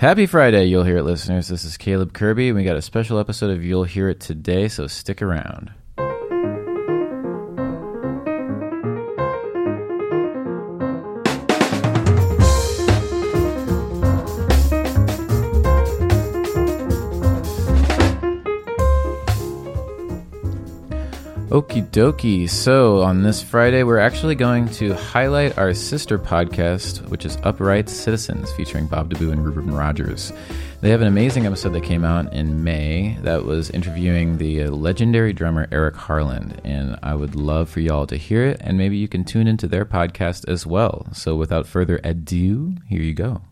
Happy Friday, You'll Hear It listeners. This is Caleb Kirby, and we got a special episode of You'll Hear It today, so stick around. Okie dokie. So, on this Friday, we're actually going to highlight our sister podcast, which is Upright Citizens, featuring Bob DeBoo and Ruben Rogers. They have an amazing episode that came out in May that was interviewing the legendary drummer Eric Harland. And I would love for y'all to hear it, and maybe you can tune into their podcast as well. So, without further ado, here you go.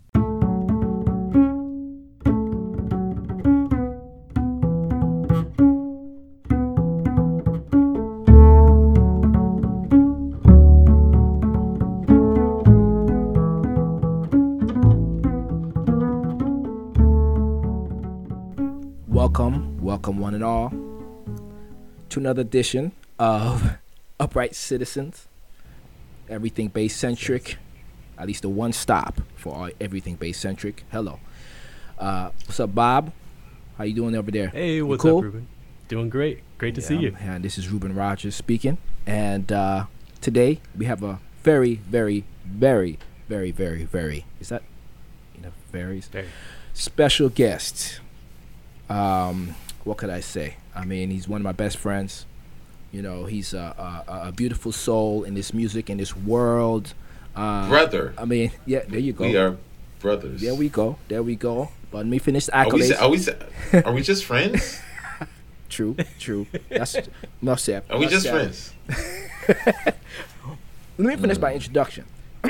Another edition of Upright Citizens. Everything bass centric, at least a one stop for everything bass centric. Hello, uh, what's up, Bob? How you doing over there? Hey, what's cool? up, Ruben? Doing great. Great to see you. And this is Ruben Rogers speaking. And uh, today we have a very, very, very, very, very, very is that you know varies Very. special guest. Um, what could I say? I mean, he's one of my best friends. You know, he's a, a, a beautiful soul in this music, in this world. Uh, brother. I mean, yeah, there you go. We are brothers. There we go. There we go. But let me finish the Are we, accolades. are we are we just friends? True, true. That's enough said. Are we just said. friends? Let me finish Mm. my introduction.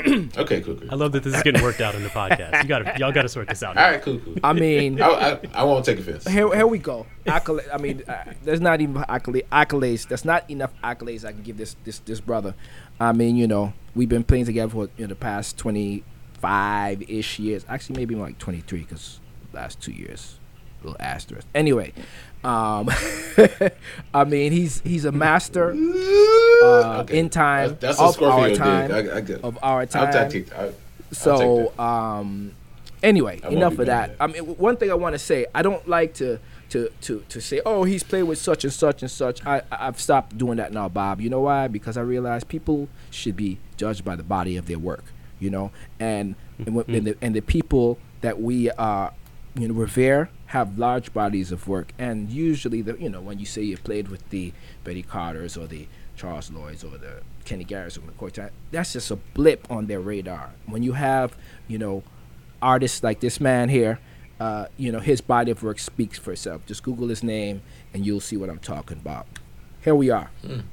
Okay, cool, cool. I love that this is getting worked out in the podcast. You got y'all got to sort this out. All right, cool, cool. I mean, I, I, I won't take offense. here, here we go. Accolade. I mean, uh, there's not even accolade, accolades. There's not enough accolades I can give this this this brother. I mean, you know, we've been playing together for you know, the past 25 ish years. Actually, maybe like 23 because last two years, little asterisk. Anyway, um, I mean, he's he's a master uh, Okay. in time That's, that's of our time I, I of our time. take. I, So, um, anyway, enough of that. I mean, one thing I want to say, I don't like to to to to say, oh, he's played with such and such and such. I I've stopped doing that now, Bob. You know why? Because I realize people should be judged by the body of their work. You know, and and, and the and the people that we uh you know revere have large bodies of work, and usually the you know when you say you've played with the Betty Carters or the Charles Lloyds or the Kenny Garretts or McCoy, Tyner, that's just a blip on their radar. When you have you know artists like this man here, uh, you know, his body of work speaks for itself. Just Google his name and you'll see what I'm talking about. Here we are,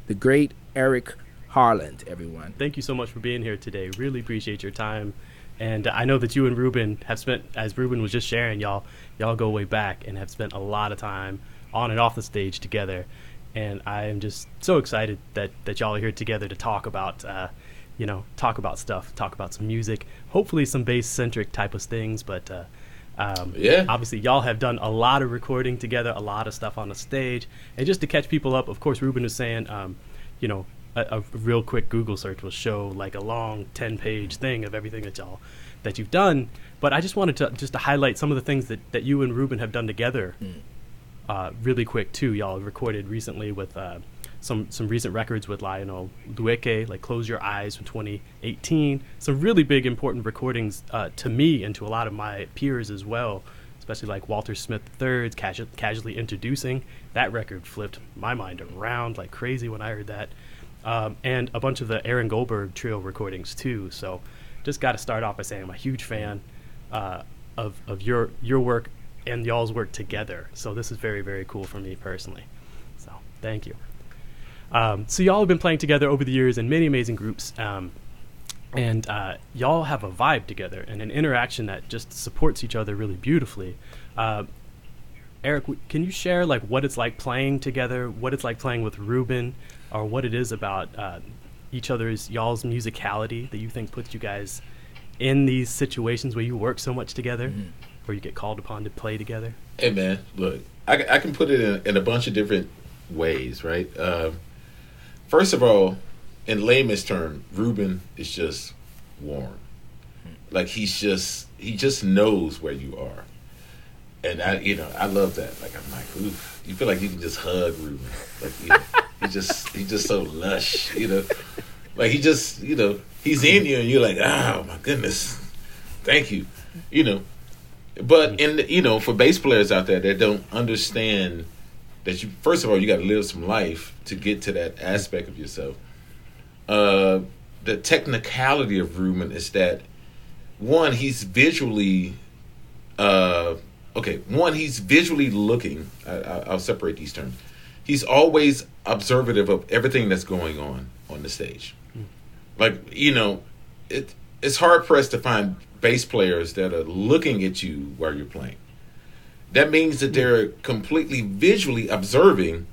the great Eric Harland, everyone. Thank you so much for being here today. Really appreciate your time. And I know that you and Ruben have spent, as Ruben was just sharing, y'all y'all go way back and have spent a lot of time on and off the stage together. And I am just so excited that, that y'all are here together to talk about, uh, you know, talk about stuff, talk about some music, hopefully some bass centric type of things. But uh, um, Yeah. obviously, y'all have done a lot of recording together, a lot of stuff on the stage. And just to catch people up, of course, Ruben was saying, um, you know, a, a real quick Google search will show like a long 10 page thing of everything that y'all that you've done. But I just wanted to just to highlight some of the things that, that you and Ruben have done together uh, really quick too. Y'all recorded recently with uh, some some recent records with Lionel Loueke, like "Close Your Eyes" from 2018. Some really big important recordings uh, to me and to a lot of my peers as well, especially like Walter Smith III's Casu- "Casually Introducing." That record flipped my mind around like crazy when I heard that, um, and a bunch of the Aaron Goldberg trio recordings too. So, just got to start off by saying I'm a huge fan uh, of of your your work and y'all's work together. So this is very very cool for me personally. So thank you. Um, so y'all have been playing together over the years in many amazing groups, um, and uh, y'all have a vibe together and an interaction that just supports each other really beautifully. Uh, Eric, can you share like what it's like playing together, what it's like playing with Ruben, or what it is about uh, each other's y'all's musicality that you think puts you guys in these situations where you work so much together, where you get called upon to play together? Hey man, look, I, I can put it in, in a bunch of different ways, right? Um, first of all, in layman's term, Ruben is just warm. Like he's just he just knows where you are, and I you know I love that. Like I'm like, ooh, you feel like you can just hug Ruben. Like you know, he just he's just so lush, you know. Like he just you know he's in you, and you're like, oh my goodness, thank you, you know. But in you know for bass players out there that don't understand that you first of all you got to live some life to get to that aspect of yourself. Uh, the technicality of Ruben is that one he's visually uh, okay one he's visually looking I, I, i'll separate these terms he's always observative of everything that's going on on the stage. Hmm. Like you know it it's hard pressed to find bass players that are looking at you while you're playing. That means that hmm. they're completely visually observing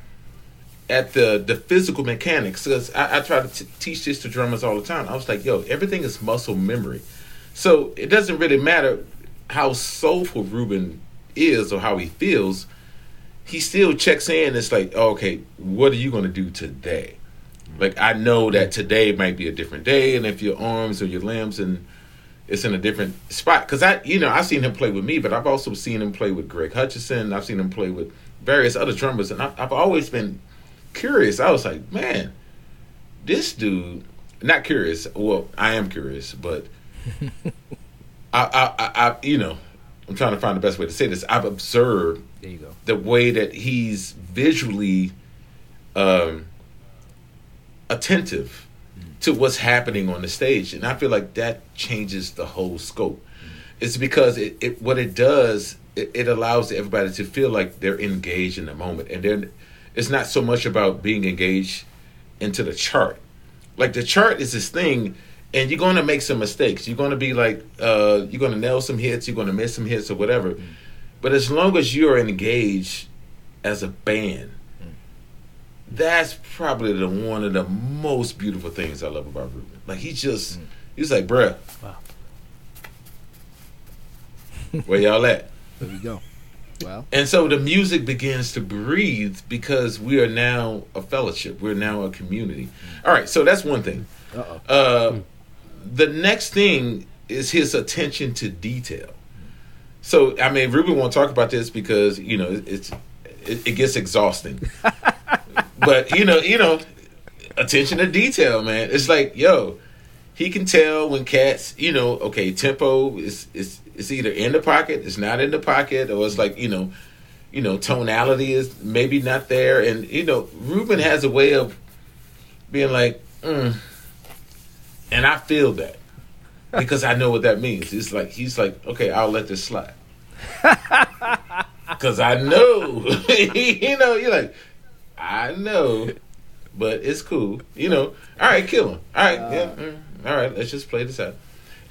at the the physical mechanics. Because I, I try to t- teach this to drummers all the time. I was like yo everything is muscle memory. So it doesn't really matter how soulful Ruben is or how he feels. He still checks in. It's like, okay, what are you going to do today? Like I know that today might be a different day, and if your arms or your limbs and it's in a different spot. Because I, you know, I've seen him play with me, but I've also seen him play with Greg Hutchinson. I've seen him play with various other drummers, and I've, I've always been curious. I was like, man, this dude. Not curious. Well, I am curious, but I, I, I, you know, I'm trying to find the best way to say this. I've observed There you go. the way that he's visually um, attentive to what's happening on the stage, and I feel like that changes the whole scope. It's because it, it what it does it, it allows everybody to feel like they're engaged in the moment, and then it's not so much about being engaged into the chart. Like the chart is this thing, and you're going to make some mistakes. You're going to be like, uh, you're going to nail some hits, you're going to miss some hits or whatever. But as long as you're engaged as a band, mm. that's probably the one of the most beautiful things I love about Ruben. Like he just, mm. he's like, bruh, Wow. where y'all at? There you go. Well, And so the music begins to breathe because we are now a fellowship. We're now a community. Mm. All right, so that's one thing. uh-oh. Uh, hmm. the next thing is his attention to detail. So I mean, Ruben won't talk about this because you know it's it, it gets exhausting. but you know, you know, attention to detail, man. It's like yo, he can tell when cats, you know, okay, tempo is is it's either in the pocket, it's not in the pocket, or it's like you know, you know, tonality is maybe not there, and you know, Ruben has a way of being like. Mm, and I feel that because I know what that means. It's like he's like, okay, I'll let this slide because I know, you know, you're like, I know, but it's cool, you know. All right, kill him. All right, yeah, mm, all right, let's just play this out.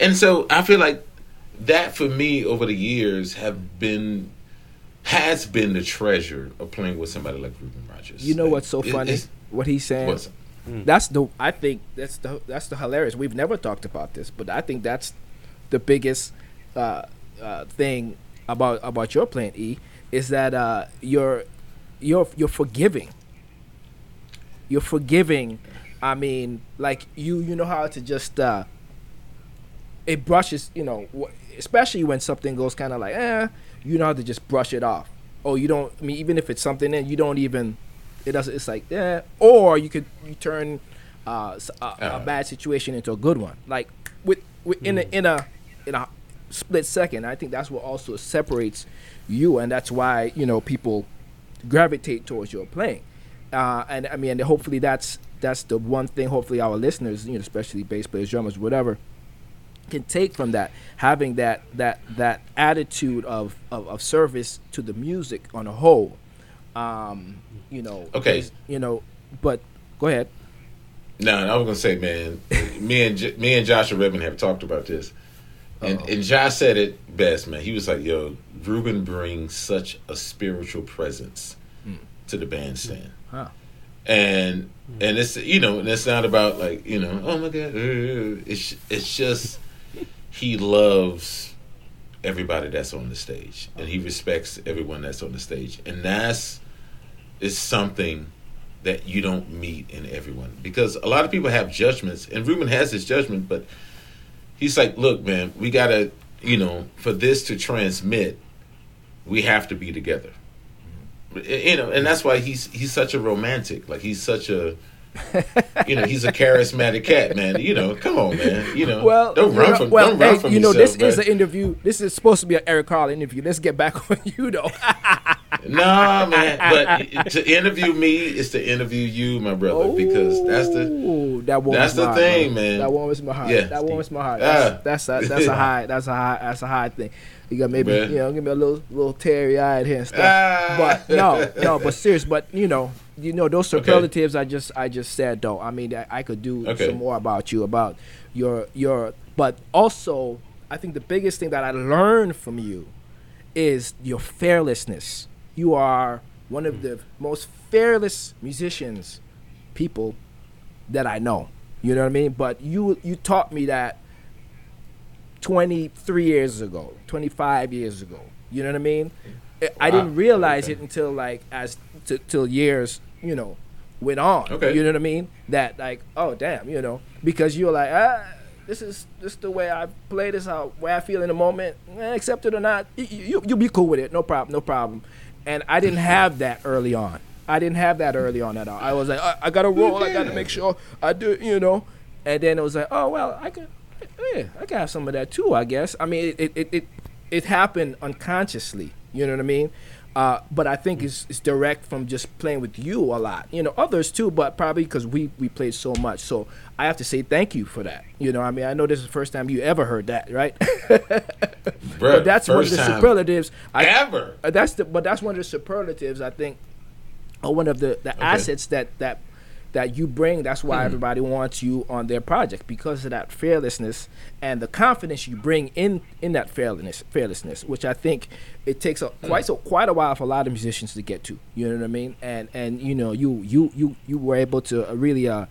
And so I feel like that for me over the years have been has been the treasure of playing with somebody like Ruben Rogers. You know Like, what's so funny? it's- what he's saying. What's- That's the. I think that's the. That's the hilarious. We've never talked about this, but I think that's the biggest uh, uh, thing about about your plan E is that uh, you're you're you're forgiving. You're forgiving. I mean, like you you know how to just uh, it brushes. You know, especially when something goes kind of like eh, you know how to just brush it off. Oh, you don't. I mean, even if it's something that you don't even it doesn't it's like yeah or you could you turn uh, s- a, a Uh. bad situation into a good one. Like with, with in a in a in a split second i think that's what also separates you and that's why you know people gravitate towards your playing. Uh, and i mean and hopefully that's that's the one thing hopefully our listeners you know especially bass players drummers whatever can take from that having that that that attitude of, of, of service to the music on a whole um you know Okay. you know but go ahead No, I was gonna say, man, me and J- me and Joshua Redman have talked about this, and Uh-oh. and Josh said it best, man. He was like, "Yo, Ruben brings such a spiritual presence to the bandstand, huh and and it's you know, and it's not about like you know, oh my god, uh, it's it's just he loves everybody that's on the stage, and he respects everyone that's on the stage, and that's is something that you don't meet in everyone because a lot of people have judgments and Ruben has his judgment but he's like, look, man, we gotta, you know, for this to transmit, we have to be together. Mm-hmm. You know, and that's why he's he's such a romantic. Like he's such a you know, he's a charismatic cat, man. You know, come on, man. You know, Well, don't run from well, don't run hey, from you know, yourself, this is an interview. This is supposed to be an Eric Carl interview. Let's get back on you, though. Nah, man. But to interview me is to interview you, my brother, because that's the that warms that's the my heart, thing, bro. man. That warms my heart. Yeah. that warms my heart. Ah. That's that's a, that's a high. That's a high. That's a high thing. You got maybe Man. you know give me a little little teary eyed here and stuff. Ah. But no, no. But serious. But you know, you know those Okay. superlatives I just I just said though. I mean I, I could do Okay. some more about you about your your. But also I think the biggest thing that I learned from you is your fearlessness. You are one of the most fearless musicians, people that I know. You know what I mean? But you you taught me that 23 years ago, 25 years ago. You know what I mean? Ah, I- I Wow. didn't realize Okay. it until like as t- till years, you know, went on. Okay. You know what I mean? That like, oh damn, you know, because you're like, ah, this is this the way I play this how way I feel in the moment, eh, accept it or not, you, you you'll be cool with it, no problem, no problem. And I didn't have that early on. I didn't have that early on at all. I was like, I, I gotta roll, I gotta make sure I do, you know. And then it was like, oh well, I can, yeah, I can have some of that too, I guess. I mean, it it it, it happened unconsciously. You know what I mean? Uh, but I think it's, it's direct from just playing with you a lot. You know, others too, but probably because we we played so much. So I have to say thank you for that. You know, I mean, I know this is the first time you ever heard that, right? Bruh, but that's one of the superlatives. I, ever. uh, that's the but that's one of the superlatives I think, or one of the the assets that that that you bring. That's why everybody wants you on their project because of that fearlessness and the confidence you bring in in that fearlessness. Fearlessness, which I think it takes a quite so quite a while for a lot of musicians to get to. You know what I mean? And and you know you you you you were able to uh, really uh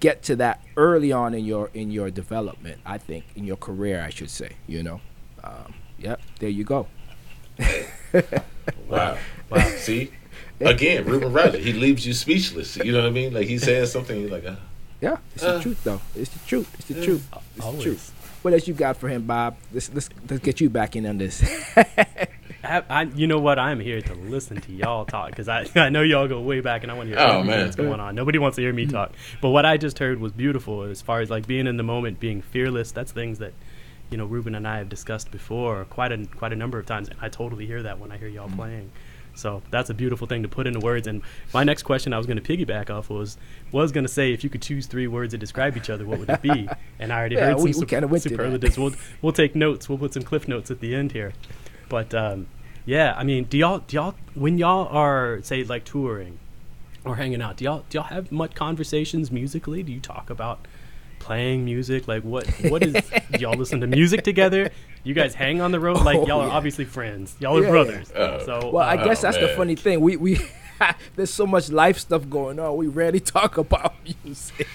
get to that early on in your in your development. I think in your career, I should say. You know. Um, yep. There you go. Wow. Wow. See? Again, Ruben Roger, he leaves you speechless. You know what I mean? Like he says something, you're like, uh, Yeah, it's Uh, the truth though. It's the truth. It's the yeah. truth. It's the truth. What else you got for him, Bob? Let's let's let's get you back in on this. I, I, you know what? I'm here to listen to y'all talk because I, I know y'all go way back and I want to hear Oh, man. that's going on. Nobody wants to hear me talk. But what I just heard was beautiful as far as like being in the moment, being fearless. That's things that, you know, Ruben and I have discussed before quite a quite a number of times, and I totally hear that when I hear y'all playing. So that's a beautiful thing to put into words. And my next question I was going to piggyback off was was going to say if you could choose three words to describe each other, what would it be? And I already Yeah, heard some we- we sup- kinda went through that. superlatives. We'll we'll take notes. We'll put some cliff notes at the end here. But um, yeah, I mean, do y'all do y'all when y'all are say like touring or hanging out, do y'all do y'all have much conversations musically? Do you talk about playing music? Like what what is y'all listen to music together? You guys hang on the road like Oh, y'all are yeah. obviously friends. Y'all are Yeah, brothers. Oh. So well, I uh, guess that's the funny thing. We we there's so much life stuff going on. We rarely talk about music.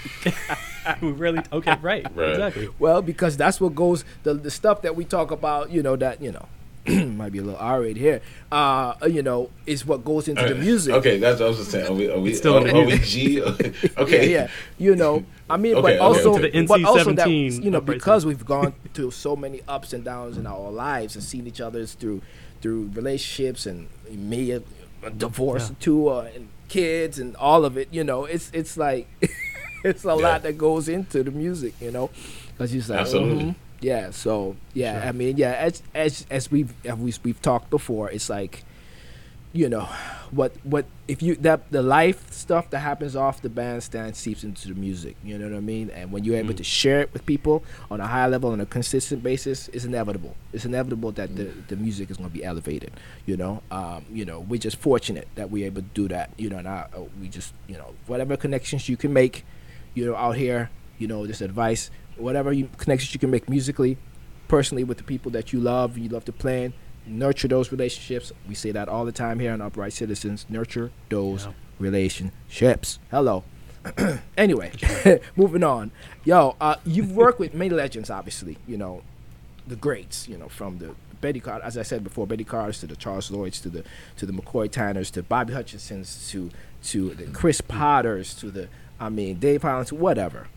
we really okay, right, Right. exactly. Well, because that's what goes the the stuff that we talk about. You know that you know. might be a little R rated here. Uh, you know, is what goes into the music. Okay, that's what I was just saying. Are we, are we, still are, in the are we music. G? okay. yeah. You know, I mean, Okay, but okay, also, okay. But also that you know, because we've gone through so many ups and downs in our lives and seen each other's through through relationships and me a, a divorce Yeah. too, uh, and kids and all of it. You know, it's it's like it's a Yeah. lot that goes into the music. You know, because you're just like, Absolutely. mhm. Yeah. So yeah, Sure. I mean, yeah, as as as we've as we, we've talked before, it's like you know what what if you that the life stuff that happens off the bandstand seeps into the music you know what i mean and when you're able Mm. to share it with people on a high level on a consistent basis it's inevitable it's inevitable that the, the music is going to be elevated you know um, you know we're just fortunate that we're able to do that you know and I, uh, we just you know whatever connections you can make you know out here you know this advice whatever you, connections you can make musically personally with the people that you love you love to play in nurture those relationships. We say that all the time here on upright citizens nurture those Yeah. relationships. Hello. Anyway moving on. Yo uh, you've worked with many legends obviously you know the greats you know from the Betty Carter, as I said before, Betty Carter's to the Charles Lloyds to the to the McCoy Tyners to Bobby Hutcherson's to to the Chris Potters to the I mean Dave Hollands whatever.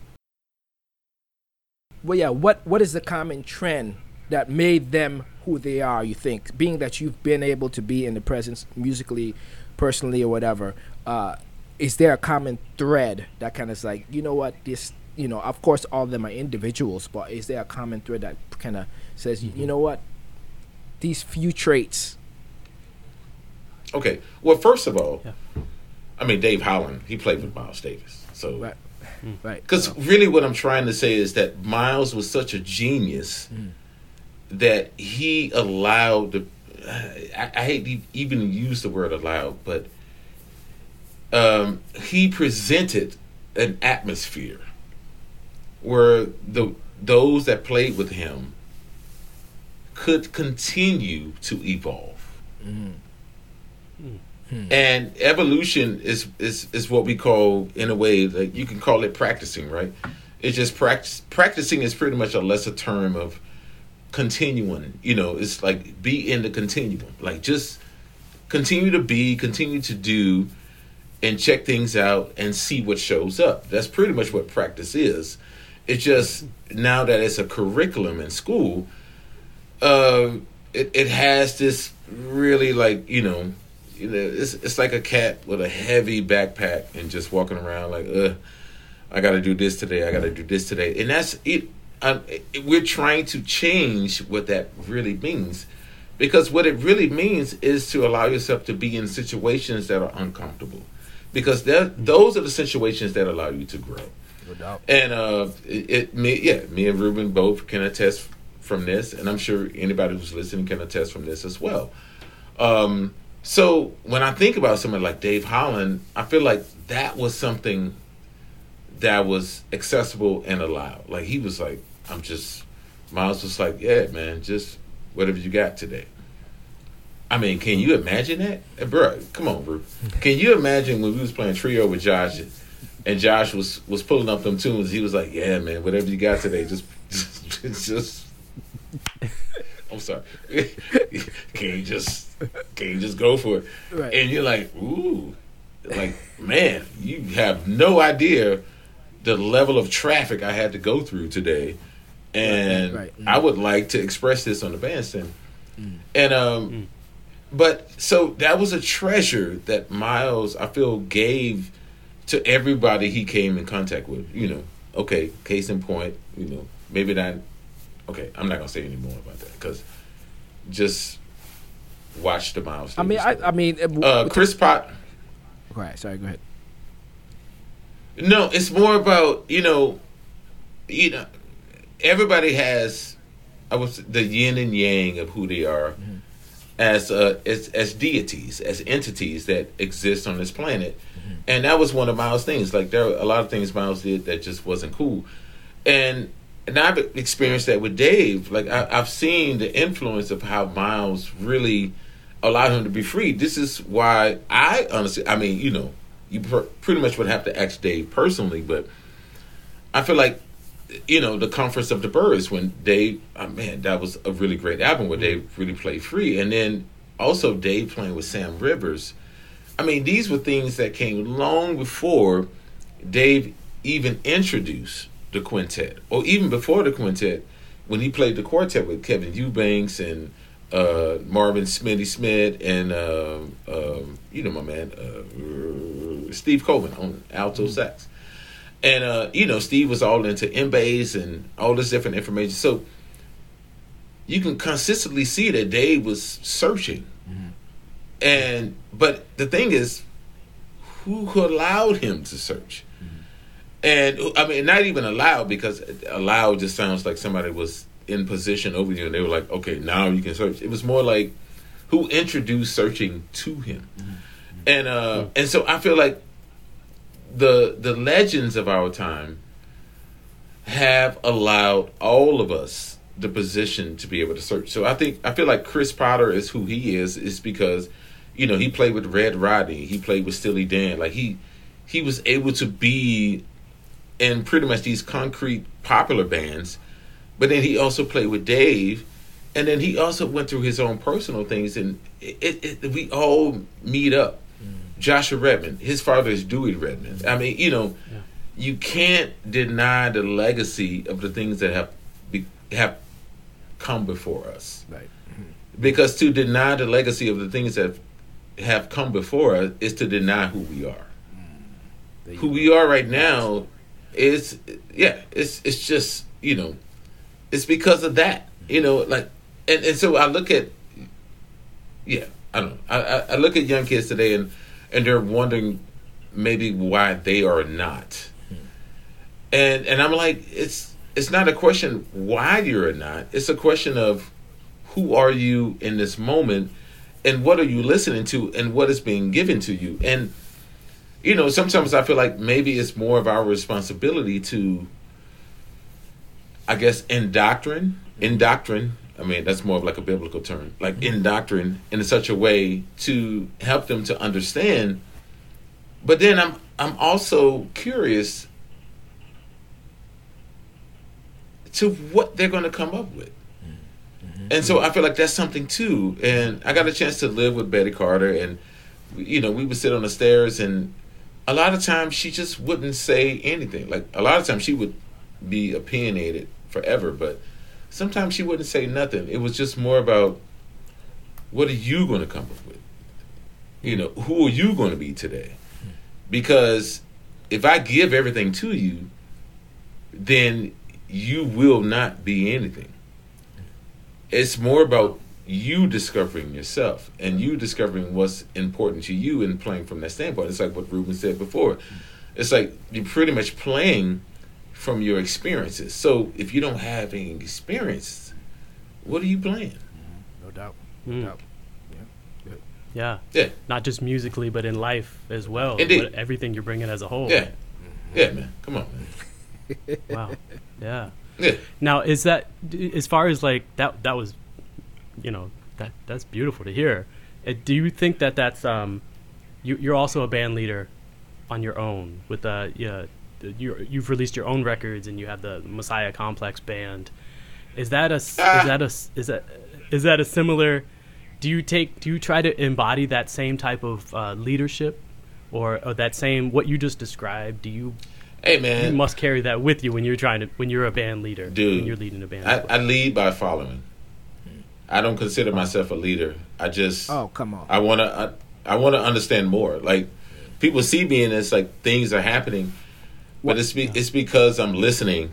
Well, yeah, what what is the common trend that made them who they are? You think, being that you've been able to be in the presence musically, personally, or whatever, uh, is there a common thread that kind of is like, you know what, this, you know, of course, all of them are individuals, but is there a common thread that kind of says, you know what, these few traits? Okay. Well, first of all, Yeah. I mean Dave Holland, he played with Miles Davis, so Right, Mm. right. Because really, what I'm trying to say is that Miles was such a genius mm. that he allowed the. I, I hate to even use the word allowed, but um, he presented an atmosphere where the those that played with him could continue to evolve. Mm. And evolution is, is is what we call, in a way, like you can call it practicing, right? It's just practice. Practicing is pretty much a lesser term of continuing. You know, it's like be in the continuum. Like just continue to be, continue to do, and check things out and see what shows up. That's pretty much what practice is. It's just now that it's a curriculum in school, uh, it it has this really like you know, you know, it's it's like a cat with a heavy backpack and just walking around like, uh, I got to do this today. I got to do this today, and that's it. Um, it- we're trying to change what that really means, because what it really means is to allow yourself to be in situations that are uncomfortable, because that those are the situations that allow you to grow. No doubt. And uh, it, it me yeah, me and Ruben both can attest from this, and I'm sure anybody who's listening can attest from this as well. Um, so when I think about someone like Dave Holland, I feel like that was something that was accessible and allowed. Like he was like, I'm just Miles was like, yeah, man, just whatever you got today. I mean, can you imagine that, bro? Come on, bro. Can you imagine when we was playing trio with Josh, and Josh was was pulling up them tunes? He was like, "Yeah, man, whatever you got today, just, just, just." I'm sorry. can you just can you just go for it? Right. And you're like, ooh, like man, you have no idea the level of traffic I had to go through today, and Right, right. I would like to express this on the bandstand. And um, but so that was a treasure that Miles I feel gave to everybody he came in contact with. You know, okay, case in point, you know, maybe not. Okay, I'm not gonna say any more about that because just watch the Miles. I mean, I. I mean, uh, uh, Chris Pot. Right. Sorry. Go ahead. No, it's more about you know, you know, everybody has, I was the yin and yang of who they are, as uh, as as deities, as entities that exist on this planet, and that was one of Miles' things. Like there are a lot of things Miles did that just wasn't cool, and and I've experienced that with Dave. Like I, I've seen the influence of how Miles really allowed him to be free. This is why I honestly, I mean, you know, you pr- pretty much would have to ask Dave personally, but I feel like, you know, the Conference of the Birds when Dave, oh man, that was a really great album where Dave mm-hmm. really played free, and then also Dave playing with Sam Rivers. I mean, these were things that came long before Dave even introduced the quintet, or even before the quintet, when he played the quartet with Kevin Eubanks and uh, Marvin Smitty Smith and um um, you know my man uh, Steve Coleman on alto sax, and uh, you know Steve was all into M-Base and all this different information. So you can consistently see that Dave was searching, and but the thing is, who allowed him to search? And I mean, not even allowed because allowed just sounds like somebody was in position over you and they were like, okay, now you can search. It was more like who introduced searching to him. And uh and so I feel like the the legends of our time have allowed all of us the position to be able to search. So I think I feel like Chris Potter is who he is is because you know, he played with Red Rodney, he played with Steely Dan. Like he he was able to be in pretty much these concrete popular bands, but then he also played with Dave, and then he also went through his own personal things, and it, it, it we all meet up. Mm-hmm. Joshua Redman, his father is Dewey Redman. I mean, you know, you can't deny the legacy of the things that have be, have come before us. Right. Mm-hmm. Because to deny the legacy of the things that have come before us is to deny who we are. Mm-hmm. You Who we are right now is yeah, it's it's just, you know, it's because of that. You know, like and, and so I look at yeah, I don't know. I, I, I look at young kids today and and they're wondering maybe why they are not. And and I'm like, it's it's not a question why you're not. It's a question of who are you in this moment and what are you listening to and what is being given to you. And you know, sometimes I feel like maybe it's more of our responsibility to I guess in doctrine, in doctrine, I mean, that's more of like a biblical term, like in doctrine in such a way to help them to understand. But then I'm I'm also curious to what they're going to come up with. Mm-hmm. And so I feel like that's something too. And I got a chance to live with Betty Carter, and you know, we would sit on the stairs, and a lot of times she just wouldn't say anything. Like a lot of times she would be opinionated forever, but sometimes she wouldn't say nothing. It was just more about what are you going to come up with? You know, who are you going to be today? Because if I give everything to you, then you will not be anything. It's more about you discovering yourself and you discovering what's important to you and playing from that standpoint. It's like what Ruben said before. It's like you're pretty much playing from your experiences. So if you don't have any experience, what are you playing? No doubt. Mm. No doubt. Yeah. Yeah. Not just musically, but in life as well. Indeed. What- everything you're bringing as a whole. Yeah. Yeah, man. Come on, man. Wow. Yeah. Yeah. Now, is that as far as like that? That was, you know, that that's beautiful to hear. Uh, do you think that that's um, you, you're also a band leader on your own with uh, yeah, the- you you've released your own records and you have the Messiah Complex band. Is that a s- Ah. is that a s- is that is that a similar? Do you take do you try to embody that same type of uh, leadership, or, or that same what you just described? Do you Hey, you must carry that with you when you're trying to when you're a band leader Dude, when you're leading a band I, I lead by following. I don't consider myself a leader. I just Oh, come on. I want to I, I want to understand more. Like people see me and it's like things are happening, but it's be, it's because I'm listening,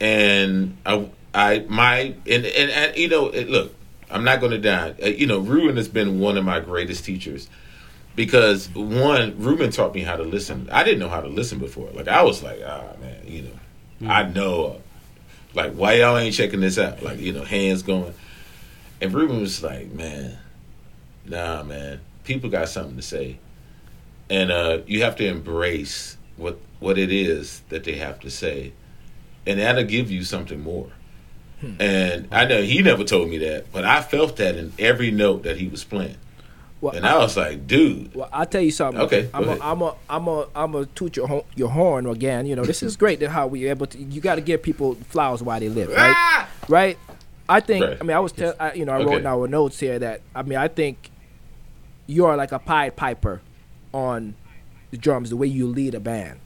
and I I my and and, and you know it, look I'm not going to die. Uh, you know Ruben has been one of my greatest teachers because one Ruben taught me how to listen. I didn't know how to listen before. Like I was like ah man you know I know like why y'all ain't checking this out like you know hands going, and Ruben was like man nah man people got something to say and uh you have to embrace what what it is that they have to say and that'll give you something more and i know he never told me that but i felt that in every note that he was playing Well, and i was like dude Well, I'll tell you something. Okay, I'm a. I'm a, I'm a, I'm a toot your horn, your horn again. You know, this is great that how we able to. You got to give people flowers while they live, right? Ah! Right. I think. Right. I mean, I was, tell, I, you know, I Okay. wrote in our notes here that I mean, I think you are like a Pied Piper on the drums, the way you lead a band.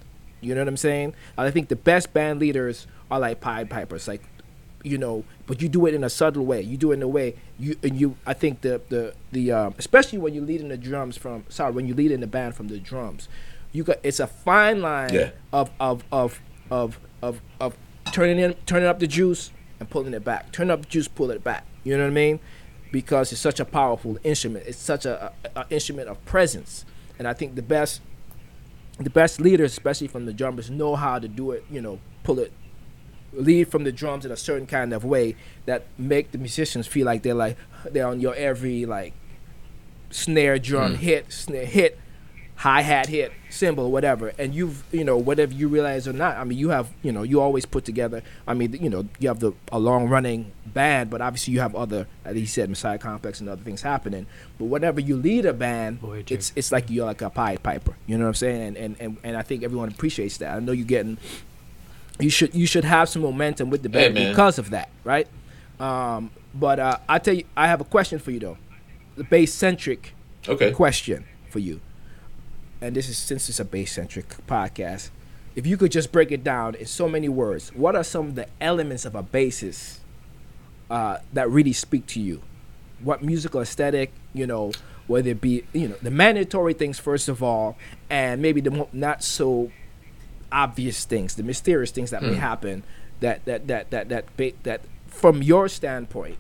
You know what I'm saying? I think the best band leaders are like Pied Pipers, like you know, but you do it in a subtle way. You do it in a way you and you. I think the the the um, especially when you're leading the drums from sorry when you lead in the band from the drums, you got it's a fine line Yeah. of of of of of of turning in turning up the juice and pulling it back. Turn up the juice, pull it back. You know what I mean? Because it's such a powerful instrument. It's such a, a, a instrument of presence, and I think the best the best leaders, especially from the drummers, know how to do it. You know, pull it, lead from the drums in a certain kind of way that make the musicians feel like they're like they're on your every like snare drum Mm. hit, snare hit, hi hat hit, cymbal, whatever. And you've you know whatever you realize or not. I mean, you have you know you always put together. I mean, you know you have the a long running band, but obviously you have other, as he said, Messiah Complex and other things happening. But whenever you lead a band, Voyager. it's it's like you're like a Pied Piper. You know what I'm saying? And and and, and I think everyone appreciates that. I know you're getting. You should you should have some momentum with the band man. because of that, right? Um, but uh, I tell you, I have a question for you though, the bass centric okay question for you. And this is since it's a bass centric podcast. if you could just break it down in so many words, what are some of the elements of a bassist uh, that really speak to you? What musical aesthetic, you know, whether it be, you know, the mandatory things first of all, and maybe the not so obvious things, the mysterious things that may happen, that that that that that ba- that from your standpoint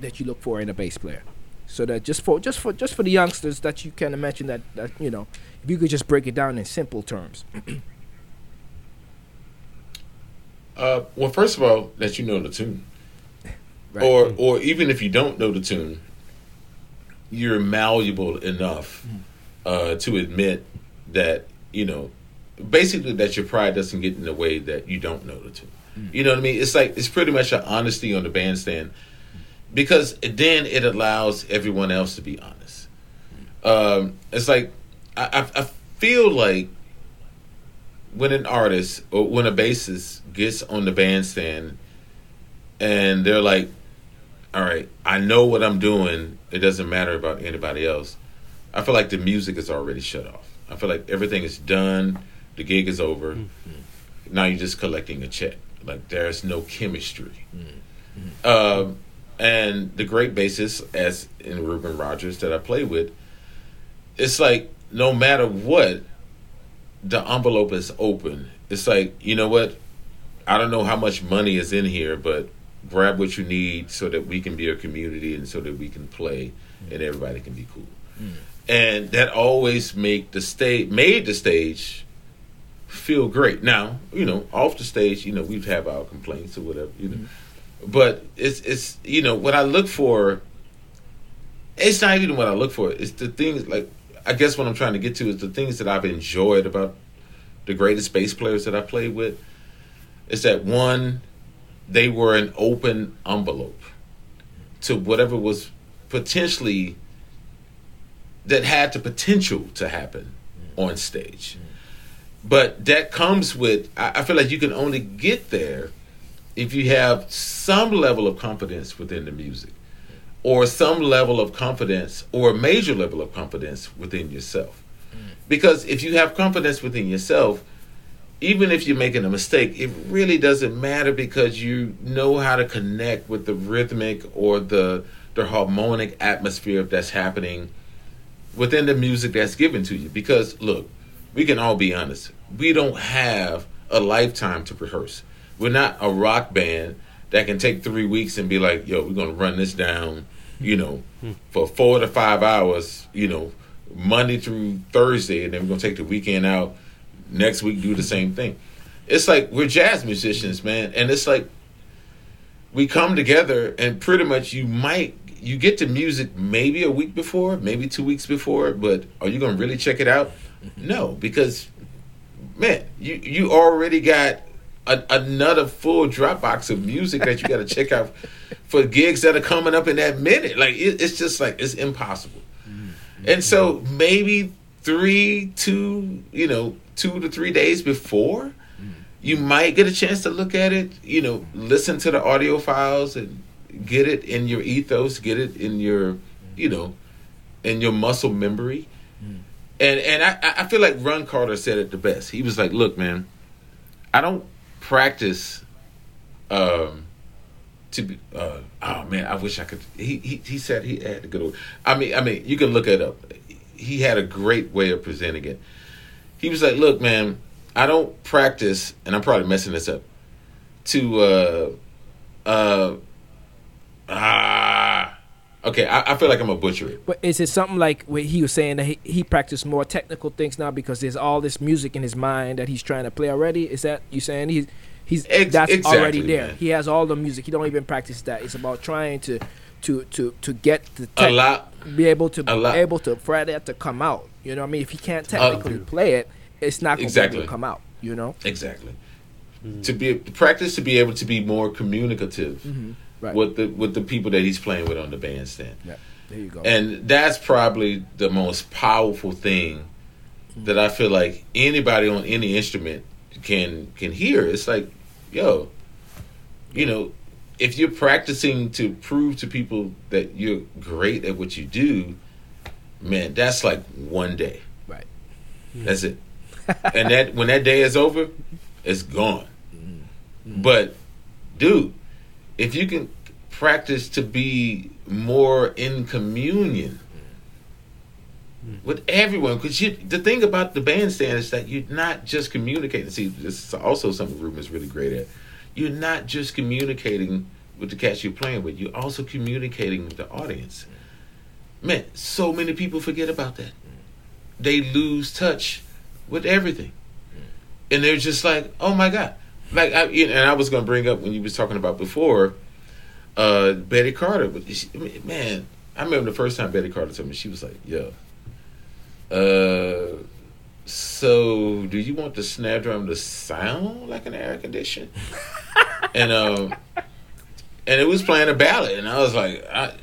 that you look for in a bass player. So that just for just for just for the youngsters that you can imagine that that you know, if you could just break it down in simple terms. Uh, well, first of all, that you know the tune, Right. or or even if you don't know the tune, you're malleable enough uh, to admit that you know, basically that your pride doesn't get in the way that you don't know the tune. You know what I mean? It's like it's pretty much an honesty on the bandstand because then it allows everyone else to be honest. Um, it's like I, I, I feel like when an artist or when a bassist gets on the bandstand and they're like, "All right, I know what I'm doing. It doesn't matter about anybody else." I feel like the music is already shut off. I feel like everything is done. The gig is over. Now you're just collecting a check. Like there's no chemistry. Um, and the great bassists, as in Ruben Rogers that I play with, it's like no matter what, the envelope is open. It's like you know what, I don't know how much money is in here, but grab what you need so that we can be a community and so that we can play and everybody can be cool. Hmm. And that always make the stage made the stage feel great. Now, you know, off the stage, you know, we'd have our complaints or whatever, you know. Hmm. But it's it's you know, what I look for it's not even what I look for. It's the things like I guess what I'm trying to get to is the things that I've enjoyed about the greatest bass players that I played with. Is that one, they were an open envelope to whatever was potentially that had the potential to happen mm. on stage. But that comes with I, I feel like you can only get there if you have some level of confidence within the music or some level of confidence or a major level of confidence within yourself. Mm. Because if you have confidence within yourself, even if you're making a mistake, it really doesn't matter because you know how to connect with the rhythmic or the the harmonic atmosphere that's happening within the music that's given to you. Because look, we can all be honest. We don't have a lifetime to rehearse. We're not a rock band that can take three weeks and be like, yo, we're gonna run this down, you know, for four to five hours, you know, Monday through Thursday, and then we're gonna take the weekend out. Next week, do the same thing. It's like we're jazz musicians, man, and it's like we come together and pretty much you might you get to music maybe a week before, maybe two weeks before, but are you gonna really check it out? No, because man, you you already got a, another full Dropbox of music that you got to check out for gigs that are coming up in that minute. Like it, it's just like it's impossible. Mm-hmm. And so maybe three, two, you know, two to three days before, mm-hmm. you might get a chance to look at it. You know, listen to the audio files and get it in your ethos, get it in your, you know, in your muscle memory. Mm-hmm. And and I, I feel like Ron Carter said it the best. He was like, "Look, man, I don't practice um to be uh oh man i wish i could he he, he said he had to go to i mean i mean you can look it up. He had a great way of presenting it. He was like look man i don't practice and i'm probably messing this up to uh uh ah okay i, I feel like i'm a butcher it But is it something like what he was saying that he, he practiced more technical things now because there's all this music in his mind that he's trying to play already? Is that you saying he's he's Ex- that's exactly, already there? man. He has all the music. He don't even practice that. It's about trying to to to to get the a lot be able to a lot- able to for that to come out. You know what I mean? If he can't uh, technically play it, it's not going Exactly. to come out. You know? Exactly. Hmm. To be practice to be able to be more communicative mm-hmm. Right. with the with the people that he's playing with on the bandstand. Yeah. There you go. And that's probably the most powerful thing that I feel like anybody on any instrument can can hear. It's like, yo, you know, if you're practicing to prove to people that you're great at what you do, man, that's like one day. right. Hmm. That's it. and that when that day is over, it's gone. Mm-hmm. But, dude, if you can practice to be more in communion with everyone, because the thing about the bandstand is that you're not just communicating. See, this is also something is really great at. You're not just communicating with the cats you're playing with. You're also communicating with the audience. Man, so many people forget about that. They lose touch with everything, and they're just like, "Oh my god!" Like, I, you know, and I was gonna bring up when you was talking about before, uh, Betty Carter. But she, man, I remember the first time Betty Carter told me, she was like, "Yo, uh, so do you want the snare drum to sound like an air condition?" and um, and it was playing a ballad, and I was like, I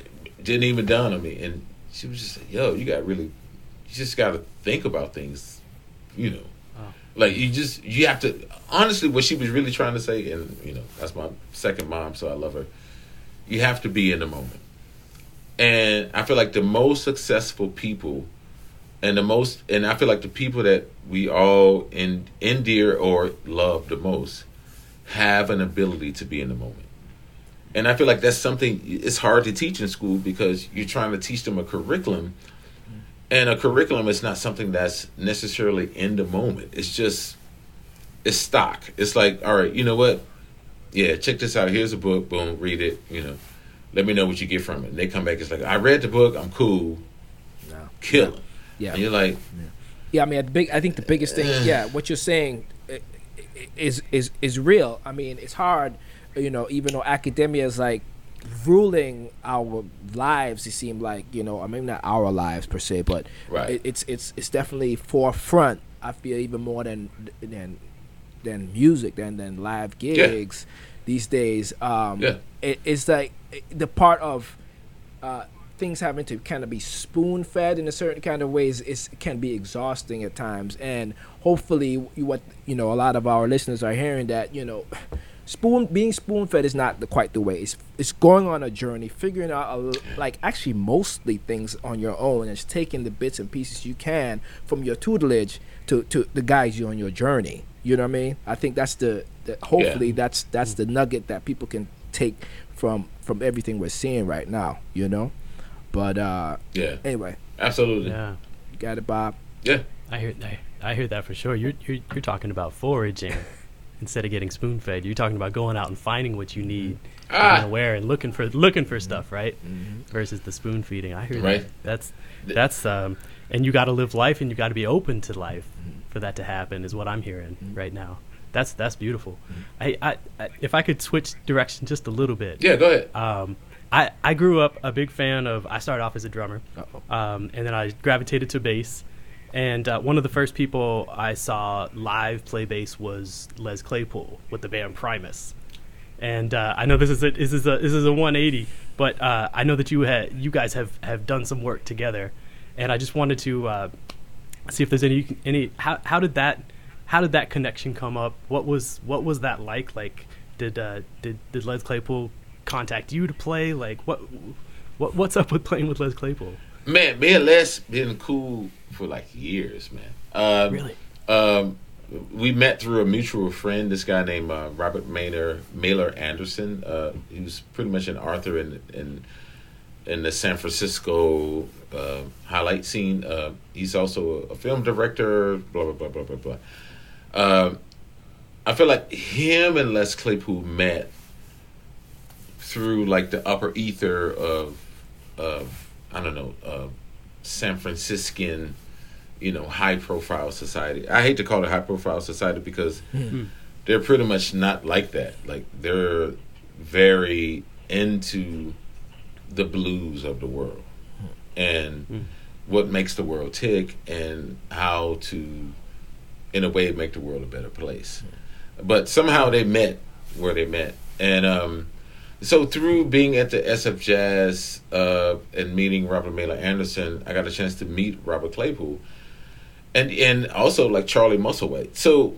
didn't even dawn on me, and she was just like, "Yo, you got really, you just got to think about things, you know." Like you just you have to honestly what she was really trying to say, and you know that's my second mom, so I love her. You have to be in the moment, and I feel like the most successful people, and the most, and I feel like the people that we all en- endear or love the most, have an ability to be in the moment. And I feel like that's something it's hard to teach in school because you're trying to teach them a curriculum and a curriculum is not something that's necessarily in the moment. It's just it's stock. It's like, all right, you know what? Yeah, check this out. Here's a book. Boom, read it. You know, let me know what you get from it. And they come back. It's like, I read the book. I'm cool. No. Kill it. Yeah. And you're like, Yeah, I mean, the big. I think the biggest thing. Eh. Yeah, what you're saying i- i- is is is real. I mean, it's hard. You know, even though academia is like ruling our lives, it seemed like you know, I mean, not our lives per se, but Right. it, it's it's it's definitely forefront. I feel even more than than than music, than than live gigs these days. Um, Yeah. it, it's like the part of uh, things having to kind of be spoon fed in a certain kind of ways is can be exhausting at times and hopefully what you know a lot of our listeners are hearing that you know spoon being spoon fed is not the, quite the way. It's it's going on a journey figuring out a, l- like actually mostly things on your own and it's taking the bits and pieces you can from your tutelage to to the guide you on your journey. You know what i mean? I think that's the, the hopefully that's that's the nugget that people can take from from everything we're seeing right now you know? But uh yeah, anyway. Absolutely. Yeah, you got it bob? Yeah. I hear I, I hear that for sure. You're you're you're talking about foraging instead of getting spoon fed. You're talking about going out and finding what you need, Ah. being aware and looking for looking for stuff, right? Versus the spoon feeding. I hear Right. that. That's that's um, and you got to live life and you got to be open to life for that to happen. Is what I'm hearing right now. That's that's beautiful. I, I, I if I could switch direction just a little bit. Yeah, go ahead. Um, I, I grew up a big fan of. I started off as a drummer, um, and then I gravitated to bass. And uh, one of the first people I saw live play bass was Les Claypool with the band Primus. And uh, I know this is a this is a this is a 180, but uh, I know that you had you guys have, have done some work together, and I just wanted to uh, see if there's any any how, how did that how did that connection come up? What was what was that like? Like did uh, did did Les Claypool contact you to play? Like what what what's up with playing with Les Claypool? Man, me and Les been cool for like years, man. Um, Really? Um, we met through a mutual friend. This guy named uh, Robert Maynor Mailer Anderson. Uh, he was pretty much an author in in in the San Francisco uh, highlight scene. Uh, he's also a, film director. Blah blah blah blah blah blah. Um, I feel like him and Les Claypool met through like the upper ether of of I don't know uh, San Franciscan, you know, high profile society. I hate to call it high profile society because they're pretty much not like that. Like they're very into the blues of the world and what makes the world tick and how to in a way make the world a better place. But somehow they met where they met. And um so through being at the SF Jazz uh, and meeting Robert Mailer Anderson, I got a chance to meet Robert Claypool, and and also like Charlie Musselwhite. So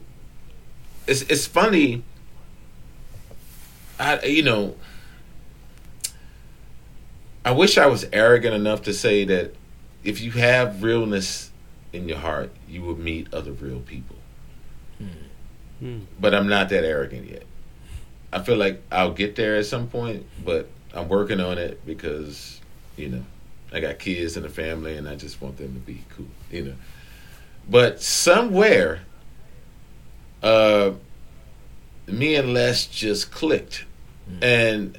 it's it's funny. I you know. I wish I was arrogant enough to say that if you have realness in your heart, you will meet other real people. Hmm. but I'm not that arrogant yet. I feel like I'll get there at some point, but I'm working on it because, you know, I got kids and a family and I just want them to be cool, you know. But somewhere, uh, me and Les just clicked. And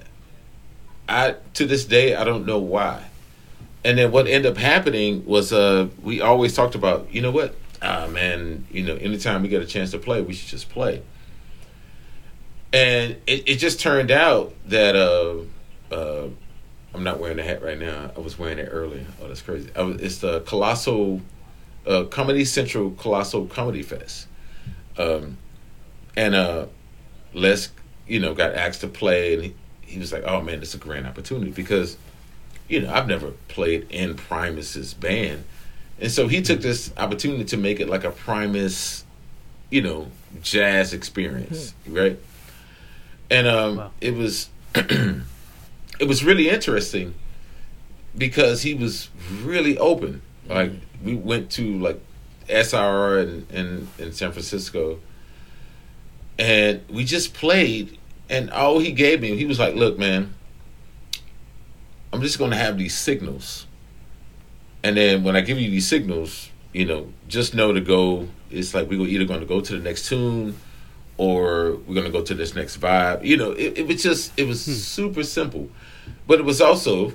I, to this day, I don't know why. And then what ended up happening was uh, we always talked about, you know what? Ah, man, you know, anytime we get a chance to play, we should just play. And it, it just turned out that uh, uh, I'm not wearing the hat right now. I was wearing it earlier. Oh, that's crazy. I was, it's the Colossal uh, Comedy Central Colossal Comedy Fest. Um, and uh, Les, you know, got asked to play, and he, he was like, "Oh man, this is a grand opportunity because, you know, I've never played in Primus's band." And so he took this opportunity to make it like a Primus, you know, jazz experience, right? And um, Wow. it was it was really interesting because he was really open. Like we went to like SRR in, in, in San Francisco and we just played and all he gave me he was like, Look, man, I'm just gonna have these signals. And then when I give you these signals, you know, just know to go. It's like we're either going to go to the next tune, or we're to go to this next vibe. You know, it, it was just it was hmm. super simple, but it was also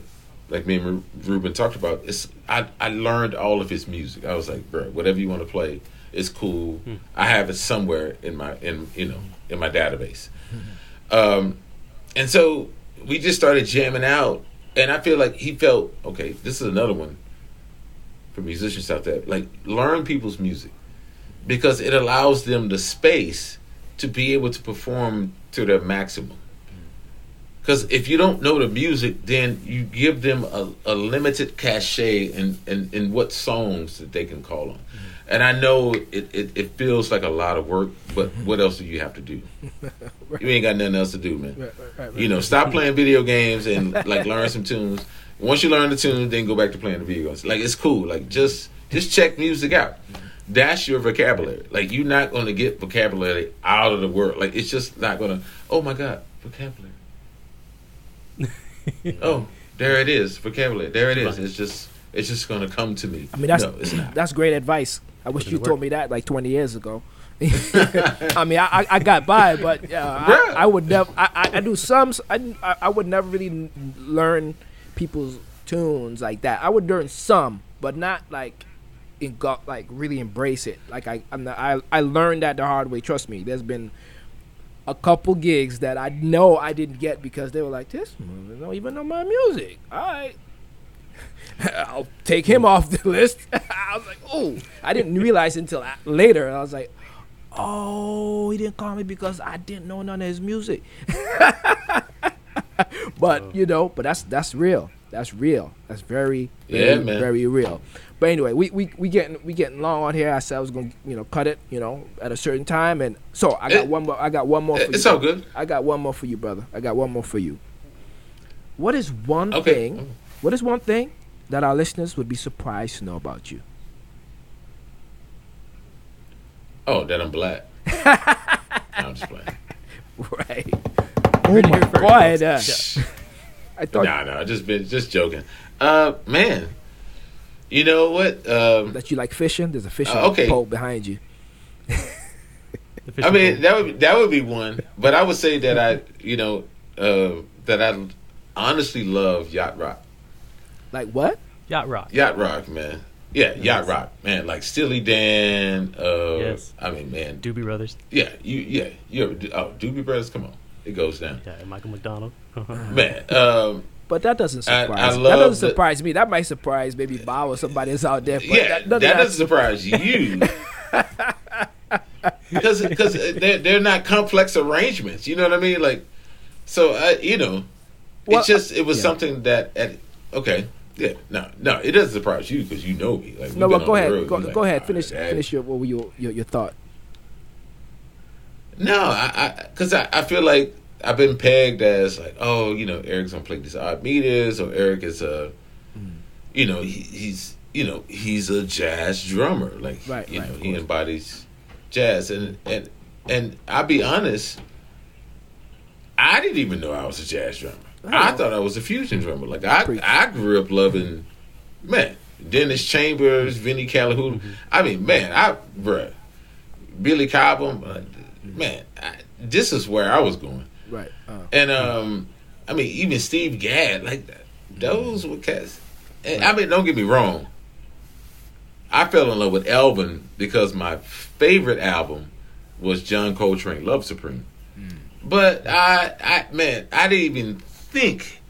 like me and Ruben talked about. It's I I learned all of his music. I was like, bro, whatever you want to play, it's cool. Hmm. I have it somewhere in my in you know in my database. Hmm. Um, and so we just started jamming out, and I feel like he felt okay. This is another one for musicians out there. Like learn people's music because it allows them the space to be able to perform to their maximum. Because if you don't know the music, then you give them a, a limited cachet in, in, in what songs that they can call on. Mm-hmm. And I know it, it, it feels like a lot of work, but mm-hmm. what else do you have to do? You ain't got nothing else to do, man. Right, right, right, You know, stop playing video games and like learn some tunes. Once you learn the tunes, then go back to playing the video games. Like it's cool. Like just just check music out. Mm-hmm. That's your vocabulary. Like you're not gonna get vocabulary out of the world. Like it's just not gonna. Oh my god, vocabulary. oh, there it is, vocabulary. There it is. It's just it's just gonna come to me. I mean, that's no, it's not. that's great advice. I wish Doesn't you work. told me that like 20 years ago. I mean, I, I, I got by, but yeah, I, I would never. I, I, I do some. I, I would never really learn people's tunes like that. I would learn some, but not like in go, like really embrace it. Like I I'm not, I I learned that the hard way. Trust me. There's been a couple gigs that I know I didn't get because they were like, "This mother don't even know my music." All right. I'll take him off the list. I was like, oh, I didn't realize until later. I was like, oh, he didn't call me because I didn't know none of his music. but you know, but that's that's real. That's real. That's very, very, Yeah, man. very real. But anyway, we we we getting we getting long on here. I said I was gonna you know cut it you know at a certain time, and so I got It- one more. I got one more. For It's you, all brother. good. I got one more for you, brother. I got one more for you. What is one Okay. thing? What is one thing that our listeners would be surprised to know about you? Oh, that I'm black. No, I'm just playing. Right. Oh Heard it my god! Folks. I thought Nah, nah, just been just joking. Uh, man, you know what? Um, that you like fishing. There's a fishing Uh, okay. pole behind you. I mean, pole. that would that would be one, but I would say that I, you know, uh, that I honestly love yacht rock. Like what? yacht rock. Yacht rock, man. Yeah, yacht rock, man. Like Steely Dan. Uh, Yes. I mean, man. Doobie Brothers. Yeah, you. Yeah, you. Ever, oh, Doobie Brothers. Come on, it goes down, Yeah, Michael McDonald. Man. Um, But that doesn't surprise. I me. that doesn't the- surprise me. That might surprise maybe Bob or somebody else out there. But yeah, that, that, none that- doesn't surprise you. Because because they're they're not complex arrangements. You know what I mean? Like, so I you know, Well, it's just it was yeah. something that at okay. Yeah, no, no, it doesn't surprise you because you know me. Like, No, but go ahead. road, Go, you're like, go ahead. "Ah, Finish that- finish your what were your your, your thought. No, I because I, I, feel like I've been pegged as like, oh, you know, Eric's gonna play these odd meters, or Eric is a, Mm. you know, he, he's you know he's a jazz drummer, like Right, you right, know he embodies jazz, and and and I'll be honest, I didn't even know I was a jazz drummer. I Oh. thought I was a fusion drummer. Like I, Preach. I grew up loving, man, Dennis Chambers, Vinnie Colaiuta. Mm-hmm. I mean, man, I, bruh, Billy Cobham, uh, man, I, this is where I was going. Right. Uh, And um, I mean, even Steve Gadd, like that. Those were cats. And, I mean, don't get me wrong. I fell in love with Elvin because my favorite album was John Coltrane, Love Supreme. But I, I, man, I didn't even think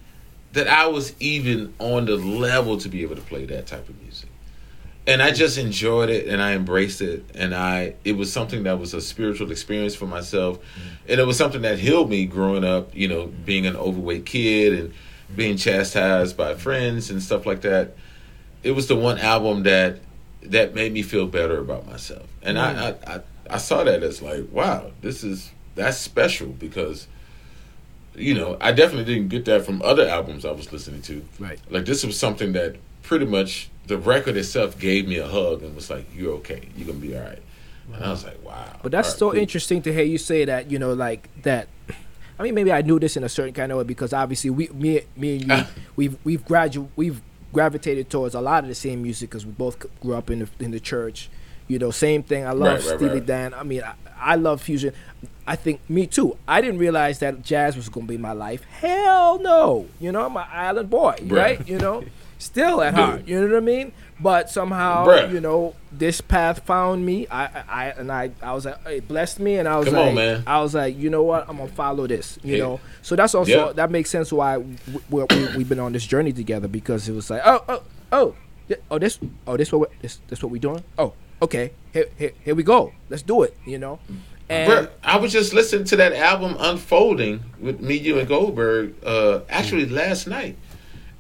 that I was even on the level to be able to play that type of music. And I just enjoyed it and I embraced it and I it was something that was a spiritual experience for myself. Mm-hmm. And it was something that healed me growing up, you know, being an overweight kid and being chastised by friends and stuff like that. It was the one album that that made me feel better about myself. And I, mm-hmm. I, I I saw that as like, wow, this is that's special because you know, I definitely didn't get that from other albums I was listening to. right. Like this was something that pretty much the record itself gave me a hug and was like, "You're okay. You're gonna be all right." And I was like, "Wow." But that's right, so cool. interesting to hear you say that. You know, like that. I mean, maybe I knew this in a certain kind of way because obviously we, me, me and you, we've we've gradu- we've gravitated towards a lot of the same music because we both grew up in the in the church. You know, same thing. I love Right, Steely right. Dan. I mean, I, I love fusion. I think me too. I didn't realize that jazz was going to be my life. Hell no. You know, I'm an island boy, right? You know, still at Dude. heart. You know what I mean? But somehow, Bruh. you know, this path found me. I, I, I and I, I was like, it blessed me, and I was Come on, like, man. I was like, you know what? I'm gonna follow this. You Yeah. know, so that's also Yeah. that makes sense why we, we, we, we've been on this journey together because it was like, oh, oh, oh, oh, this, oh, this what this, this what we doing? Oh, okay, here, here, here we go. Let's do it. You know, and Bruh, I was just listening to that album unfolding with me, you, and Goldberg. Uh, actually, last night,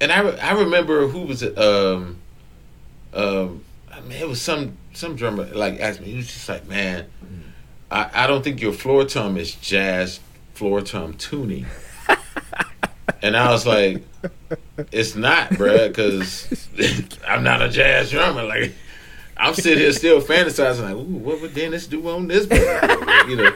and I re- I remember who was it? Um, um, I mean, it was some some drummer like asked me. He was just like, "Man, I, I don't think your floor tom is jazz floor tom tuning." and I was like, "It's not, bruh, because I'm not a jazz drummer. Like, I'm sitting here still fantasizing, like, ooh, what would Dennis do on this? You know,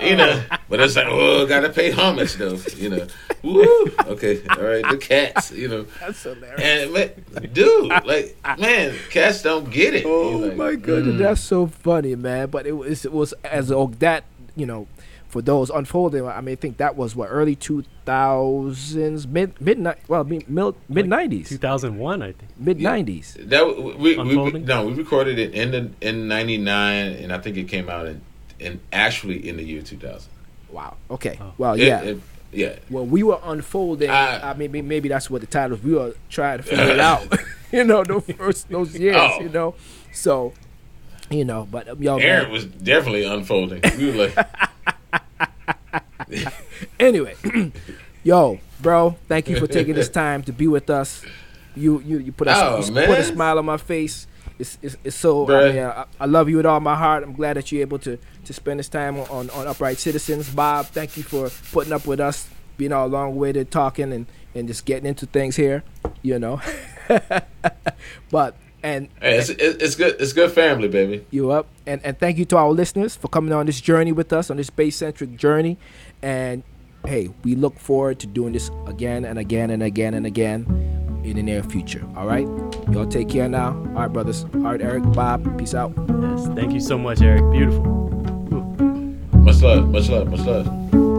you know. But it's like, oh, gotta pay homage though. You know, woo. Okay, all right, the cats. You know, that's hilarious. and man, dude, like, man, cats don't get it. Oh like, my goodness, mm. that's so funny, man. But it was it was as oh, that you know, for those unfolding. I mean, I think that was what early two thousands, mid midnight. Well, mid mid nineties, 2001, I think. mid nineties. That w- we, we, we no, we recorded it in the in '99, and I think it came out in, in actually in the year 2000. Wow. Okay. Oh. Well, yeah. it- yeah. when we were unfolding, I- I mean, maybe, maybe that's what the title. We were trying to figure it out. you know, those first those years. Oh. You know, so you know, but uh, y'all. Aaron man, was definitely unfolding. We were like, anyway, yo, bro, thank you for taking this time to be with us. You you you put a, Oh, you put a smile on my face. It's, it's, it's so I, mean, I, I love you with all my heart. I'm glad that you're able to to spend this time on on Upright Citizens. Bob, thank you for putting up with us, being all long winded talking and and just getting into things here. You know, but and hey, it's, it's good. It's good family, baby. you up and and thank you to our listeners for coming on this journey with us on this space centric journey and hey we look forward to doing this again and again and again and again in the near future all right y'all take care now all right brothers all right eric bob peace out Yes. Thank you so much, Eric. Beautiful. Much love. Much love. Much love.